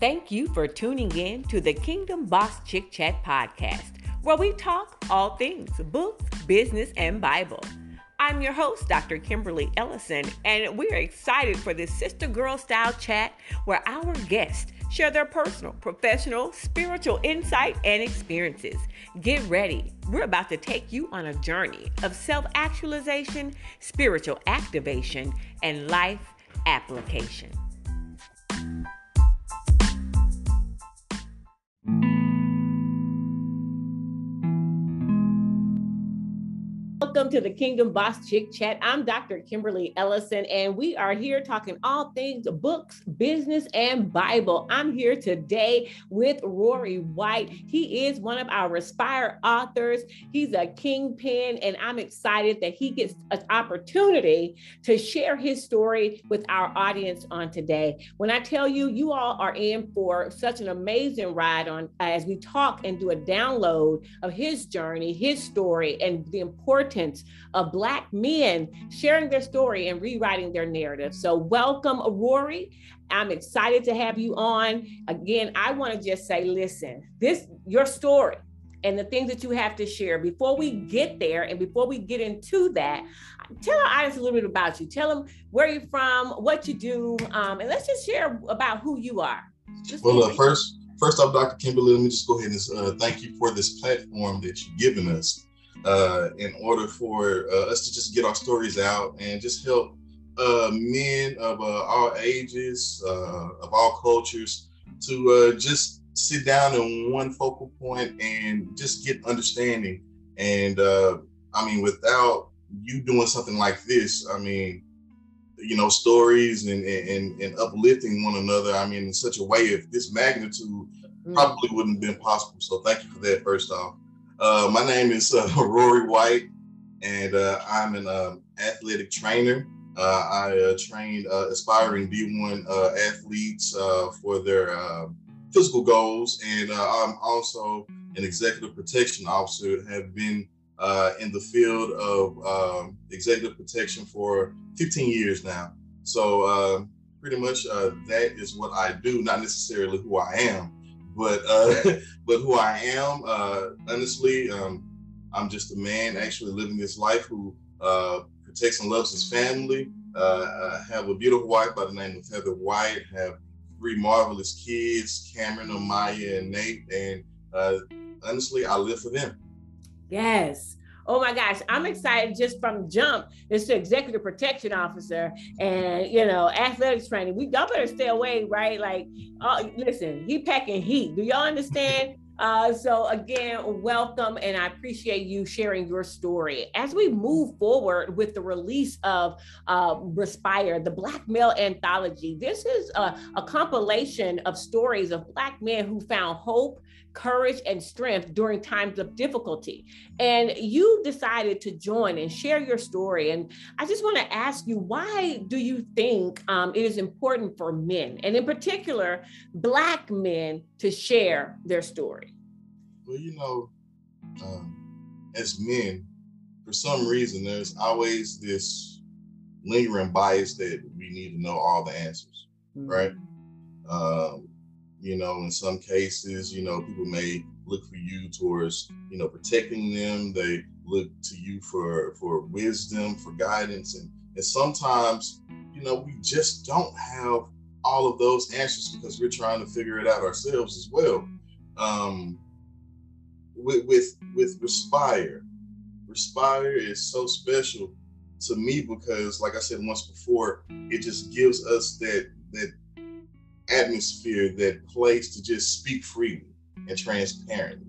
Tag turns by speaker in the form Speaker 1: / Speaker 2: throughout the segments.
Speaker 1: Thank you for tuning in to the Kingdom Boss Chick Chat podcast, where we talk all things books, business, and Bible. I'm your host, Dr. Kimberly Ellison, and we're excited for this sister girl style chat where our guests share their personal, professional, spiritual insight and experiences. Get ready. We're about to take you on a journey of self actualization, spiritual activation, and life application. Welcome to the Kingdom Boss Chick Chat. I'm Dr. Kimberly Ellison, and we are here talking all things books, business, and Bible. I'm here today with Rory White. He is one of our Respire authors. He's a King Pen, and I'm excited that he gets an opportunity to share his story with our audience on today. When I tell you, you all are in for such an amazing ride on as we talk and do a download of his journey, his story, and the importance importance of Black men sharing their story and rewriting their narrative. So, welcome, Rory. I'm excited to have you on. Again, I want to just say, listen, this your story and the things that you have to share. Before we get there and before we get into that, tell our audience a little bit about you. Tell them where you're from, what you do, um, and let's just share about who you are.
Speaker 2: Just well, uh, first, first off, Dr. Kimberly, let me just go ahead and uh, thank you for this platform that you've given us uh, in order for uh, us to just get our stories out and just help uh, men of uh, all ages, uh, of all cultures, to uh, just sit down in one focal point and just get understanding. And I mean, without you doing something like this, I mean, you know, stories and, and, and uplifting one another, I mean, in such a way of this magnitude mm. probably wouldn't have been possible. So thank you for that, first off. Uh, my name is uh, Rory White, and uh, I'm an um, athletic trainer. Uh, I uh, train uh, aspiring D1 athletes for their physical goals, and I'm also an executive protection officer. Have been in the field of um, executive protection for 15 years now. So pretty much that is what I do, not necessarily who I am but uh, but who I am, uh, honestly, um, I'm just a man actually living this life who uh, protects and loves his family. Uh, I have a beautiful wife by the name of Heather White. Have three marvelous kids, Cameron, Amya, and Nate. And uh, honestly, I live for them.
Speaker 1: Yes oh my gosh, I'm excited just from jump. This to executive protection officer and you know athletics training. We y'all better stay away, right? Like, uh, listen, he packing heat. Do y'all understand? Uh, so again, welcome, and I appreciate you sharing your story. As we move forward with the release of uh, Respire, the Black Male Anthology, this is a, a compilation of stories of Black men who found hope courage and strength during times of difficulty. And you decided to join and share your story. And I just want to ask you, why do you think um, it is important for men, and in particular, Black men, to share their story?
Speaker 2: Well, you know, um, as men, for some reason, there's always this lingering bias that we need to know all the answers, mm-hmm. right? Um, you know, in some cases, you know, people may look for you towards, you know, protecting them. They look to you for for wisdom, for guidance, and and sometimes, you know, we just don't have all of those answers because we're trying to figure it out ourselves as well. Um, with with with Respire, Respire is so special to me because, like I said once before, it just gives us that that atmosphere, that place to just speak freely and transparently.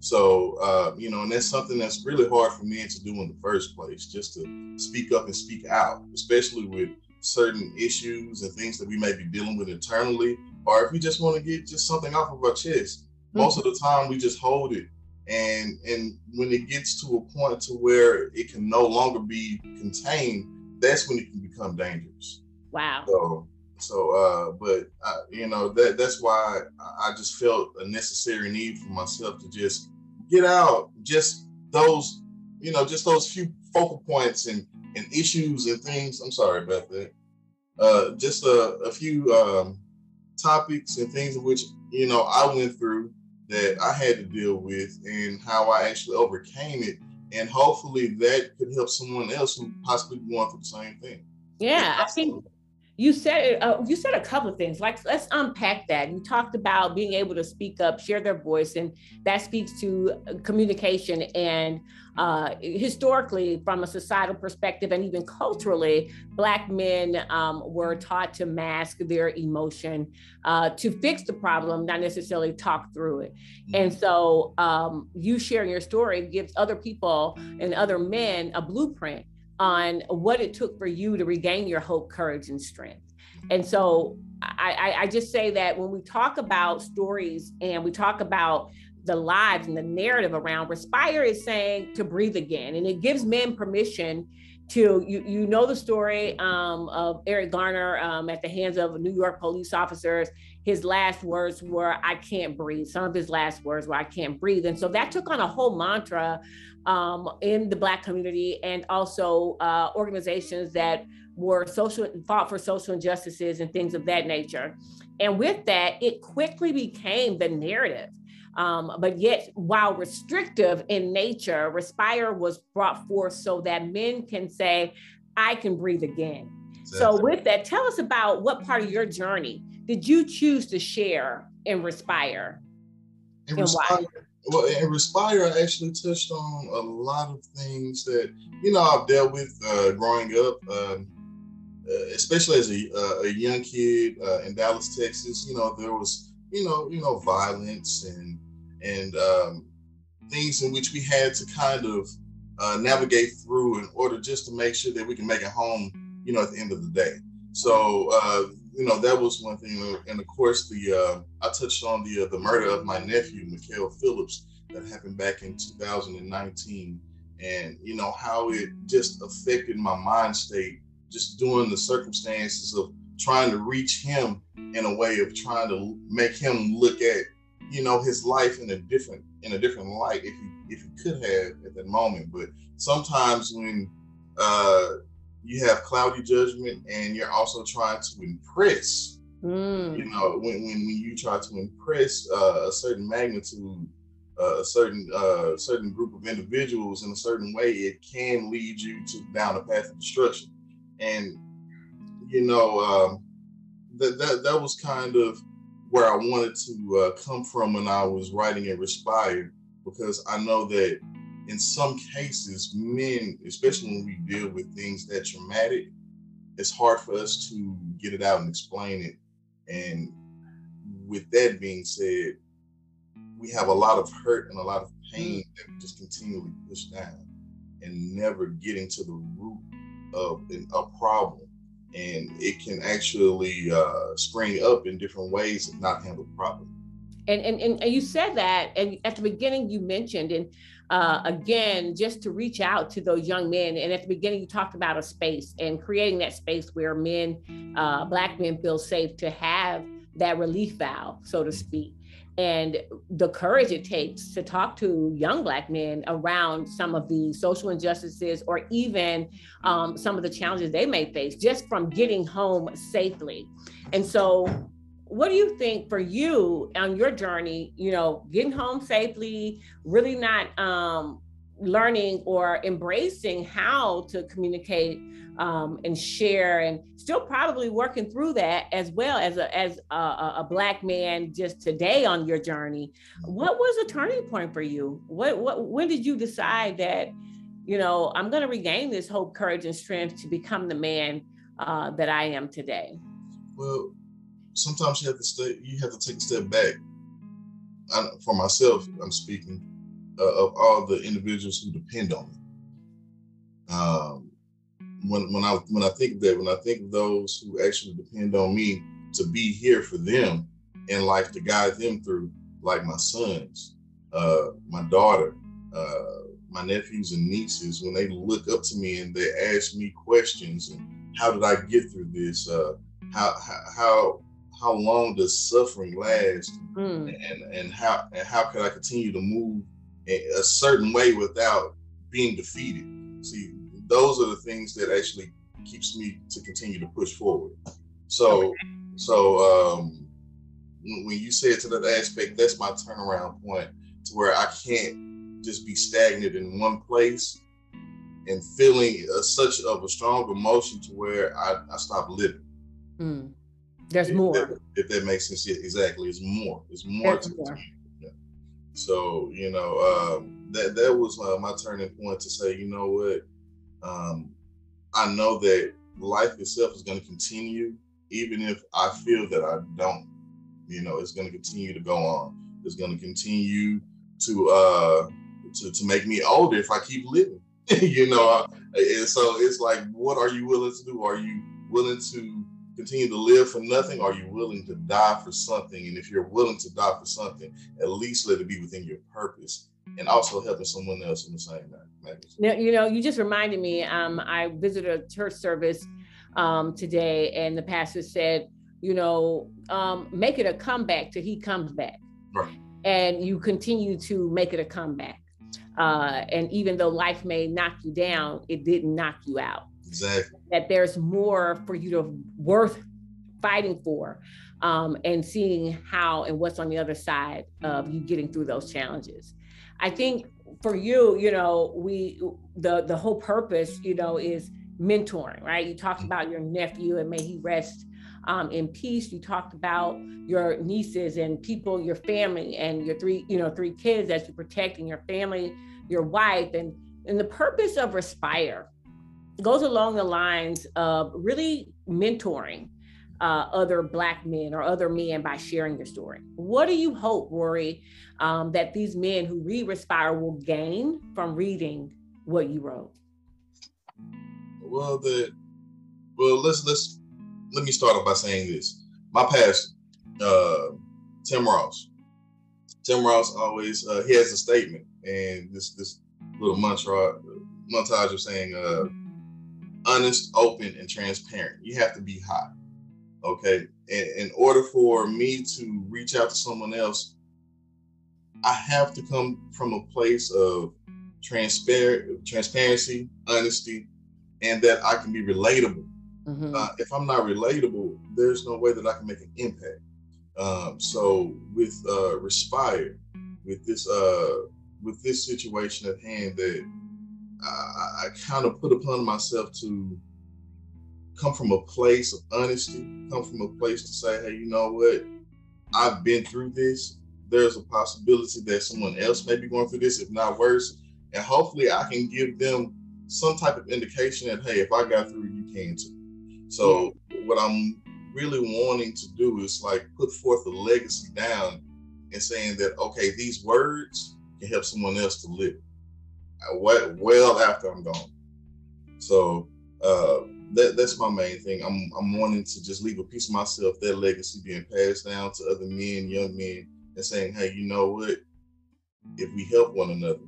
Speaker 2: So, uh, you know, and that's something that's really hard for men to do in the first place, just to speak up and speak out, especially with certain issues and things that we may be dealing with internally, or if we just want to get just something off of our chest. Mm-hmm. Most of the time, we just hold it, and and when it gets to a point to where it can no longer be contained, that's when it can become dangerous.
Speaker 1: Wow.
Speaker 2: So so, uh, but uh, you know that that's why I just felt a necessary need for myself to just get out, just those, you know, just those few focal points and and issues and things. I'm sorry about that. Uh, just a, a few um, topics and things in which you know I went through that I had to deal with and how I actually overcame it. And hopefully that could help someone else who possibly going through the same thing.
Speaker 1: Yeah, I think you said uh, you said a couple of things. Like let's unpack that. You talked about being able to speak up, share their voice, and that speaks to uh, communication. And uh, historically, from a societal perspective, and even culturally, Black men um, were taught to mask their emotion, uh, to fix the problem, not necessarily talk through it. And so, um, you sharing your story gives other people and other men a blueprint on what it took for you to regain your hope, courage, and strength. And so I, I, just say that when we talk about stories and we talk about the lives and the narrative around Respire is saying to breathe again. And it gives men permission to, you, you know, the story um, of Eric Garner um, at the hands of New York police officers. His last words were, I can't breathe. Some of his last words were, I can't breathe. And so that took on a whole mantra um, in the Black community and also uh, organizations that were social, fought for social injustices and things of that nature. And with that, it quickly became the narrative. Um, but yet, while restrictive in nature, Respire was brought forth so that men can say, I can breathe again. Exactly. So, with that, tell us about what part of your journey did you choose to share in Respire?
Speaker 2: In and Respire, why? well, in Respire, I actually touched on a lot of things that you know I've dealt with uh, growing up, um, uh, especially as a, uh, a young kid uh, in Dallas, Texas. You know, there was you know you know violence and and um, things in which we had to kind of uh, navigate through in order just to make sure that we can make it home. You know, at the end of the day. So uh, you know that was one thing, and of course the uh, I touched on the uh, the murder of my nephew, Mikhail Phillips, that happened back in 2019, and you know how it just affected my mind state, just doing the circumstances of trying to reach him in a way of trying to make him look at you know his life in a different in a different light if he if he could have at that moment. But sometimes when uh you have cloudy judgment and you're also trying to impress. Mm. You know, when, when, when you try to impress uh, a certain magnitude, uh, a certain uh, certain group of individuals in a certain way, it can lead you to down a path of destruction. And you know, um, that that that was kind of where I wanted to uh, come from when I was writing and Respire, because I know that in some cases, men, especially when we deal with things that traumatic, it's hard for us to get it out and explain it. And with that being said, we have a lot of hurt and a lot of pain mm. that we just continually push down and never getting to the root of a problem. And it can actually uh, spring up in different ways if not handled properly.
Speaker 1: And, and, and you said that, and at the beginning you mentioned, and uh, again, just to reach out to those young men. And at the beginning, you talked about a space and creating that space where men, uh, Black men, feel safe to have that relief valve, so to speak. And the courage it takes to talk to young Black men around some of the social injustices or even um, some of the challenges they may face just from getting home safely. And so what do you think for you on your journey you know getting home safely really not um, learning or embracing how to communicate um, and share and still probably working through that as well as a as a, a, black man just today on your journey? What was a turning point for you? What what when did you decide that you know i'm going to regain this hope courage and strength to become the man uh, that i am today?
Speaker 2: Well sometimes you have to stay. You have to take a step back. I, for myself, I'm speaking uh, of all the individuals who depend on me. Um, when when I when I think that, when I think of those who actually depend on me to be here for them in life to guide them through, like my sons, uh, my daughter, uh, my nephews and nieces, when they look up to me and they ask me questions and how did I get through this? Uh, how how how long does suffering last mm. and and how and how can I continue to move a certain way without being defeated see those are the things that actually keeps me to continue to push forward so okay. so um when you said to that aspect, that's my turnaround point to where I can't just be stagnant in one place and feeling a, such of a strong emotion to where I, I stop living.
Speaker 1: Mm. There's
Speaker 2: if
Speaker 1: more.
Speaker 2: That, if that makes sense, yeah, exactly. It's more. It's more.
Speaker 1: There's more.
Speaker 2: Yeah. So you know um, that that was uh, my turning point to say, you know what, um, I know that life itself is going to continue, even if I feel that I don't. You know, it's going to continue to go on. It's going to continue to uh to to make me older if I keep living. you know, and so it's like, what are you willing to do? Are you willing to continue to live for nothing? Are you willing to die for something? And if you're willing to die for something, at least let it be within your purpose and also helping someone else in the same manner.
Speaker 1: Now, you know, you just reminded me, um, I visited a church service um, today and the pastor said, you know, um, make it a comeback till he comes back.
Speaker 2: Right.
Speaker 1: And you continue to make it a comeback. Uh, and even though life may knock you down, it didn't knock you out.
Speaker 2: Exactly.
Speaker 1: That there's more for you to worth fighting for um, and seeing how and what's on the other side of you getting through those challenges. I think for you, you know, we the the whole purpose, you know, is mentoring, right? You talked about your nephew and may he rest um, in peace. You talked about your nieces and people, your family, and your three, you know, three kids that you're protecting, your family, your wife, and and the purpose of Respire goes along the lines of really mentoring uh, other Black men or other men by sharing your story. What do you hope, Rory, um, that these men who read Respire will gain from reading what you wrote?
Speaker 2: Well, the well, let's let's let me start off by saying this. My pastor, uh, Tim Ross. Tim Ross always uh, he has a statement, and this this little mantra montage of saying, uh, honest, open, and transparent. You have to be hot. Okay. And in order for me to reach out to someone else, I have to come from a place of transparent transparency, honesty, and that I can be relatable. Mm-hmm. Uh, if I'm not relatable, there's no way that I can make an impact. Um, so with uh, Respire, with this uh, with this situation at hand, that I, I kind of put upon myself to come from a place of honesty, come from a place to say, hey, you know what? I've been through this. There's a possibility that someone else may be going through this, if not worse. And hopefully I can give them some type of indication that, hey, if I got through, you can too. So what I'm really wanting to do is like put forth a legacy down and saying that, okay, these words can help someone else to live well after I'm gone. So uh, that that's my main thing. I'm I'm wanting to just leave a piece of myself, that legacy being passed down to other men, young men, and saying, hey, you know what? If we help one another,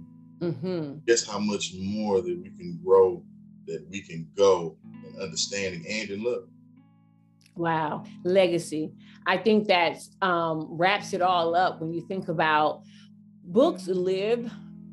Speaker 2: mm-hmm. guess how much more that we can grow, that we can go in understanding and in love.
Speaker 1: Wow, legacy. I think that um, wraps it all up when you think about books live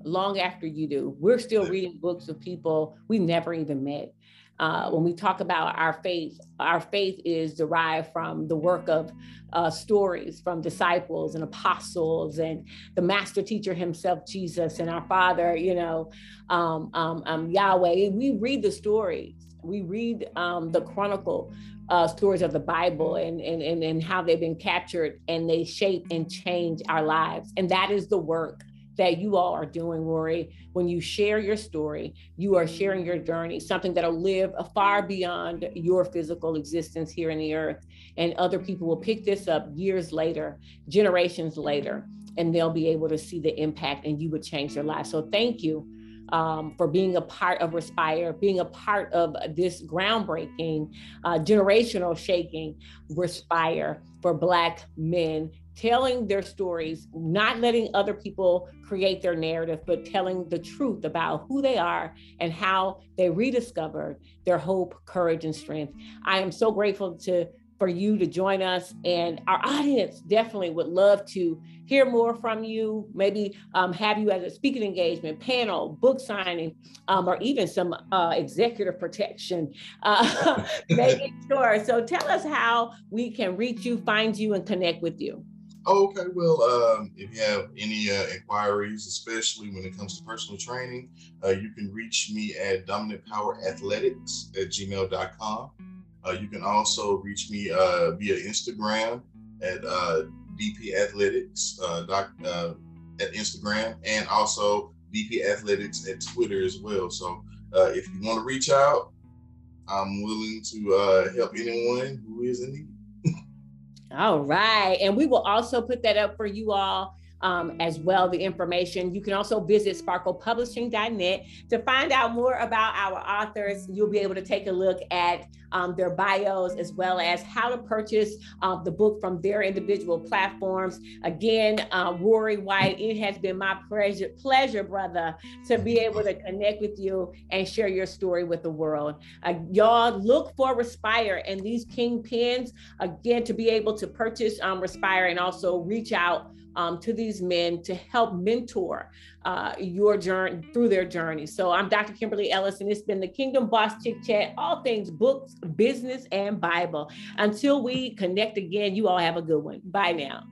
Speaker 1: long after you do. We're still reading books of people we never even met. Uh, when we talk about our faith, our faith is derived from the work of uh, stories from disciples and apostles and the master teacher himself, Jesus, and our Father, you know, um, um, um, Yahweh. We read the stories, we read um, the chronicle uh, stories of the Bible and, and, and, and how they've been captured and they shape and change our lives. And that is the work that you all are doing, Rory. When you share your story, you are sharing your journey, something that'll live far beyond your physical existence here in the earth. And other people will pick this up years later, generations later, and they'll be able to see the impact and you would change their lives. So thank you um, for being a part of Respire, being a part of this groundbreaking, uh, generational shaking Respire for Black men telling their stories, not letting other people create their narrative, but telling the truth about who they are and how they rediscovered their hope, courage, and strength. I am so grateful to for you to join us and our audience definitely would love to hear more from you maybe um, have you as a speaking engagement panel book signing um, or even some uh, executive protection. Uh, making sure. So tell us how we can reach you find you and connect with you
Speaker 2: Okay. Well, um, if you have any uh, inquiries, especially when it comes to personal training, uh, you can reach me at dominantpowerathletics at gmail.com. Uh, you can also reach me uh, via Instagram at uh, DP Athletics uh, doc, at Instagram and also DP Athletics at Twitter as well. So if you want to reach out, I'm willing to help anyone who is in need.
Speaker 1: All right. And we will also put that up for you all um, as well, the information. You can also visit sparklepublishing.net to find out more about our authors. You'll be able to take a look at um, their bios as well as how to purchase uh, the book from their individual platforms. Again, uh, Rory White, it has been my pleasure, pleasure, brother, to be able to connect with you and share your story with the world. Uh, y'all look for Respire and these King Pens again to be able to purchase um, Respire and also reach out um, to these men to help mentor uh, your journey through their journey. So I'm Dr. Kimberly Ellis, and it's been the Kingdom Boss Chick Chat, all things books, business, and Bible. Until we connect again, you all have a good one. Bye now.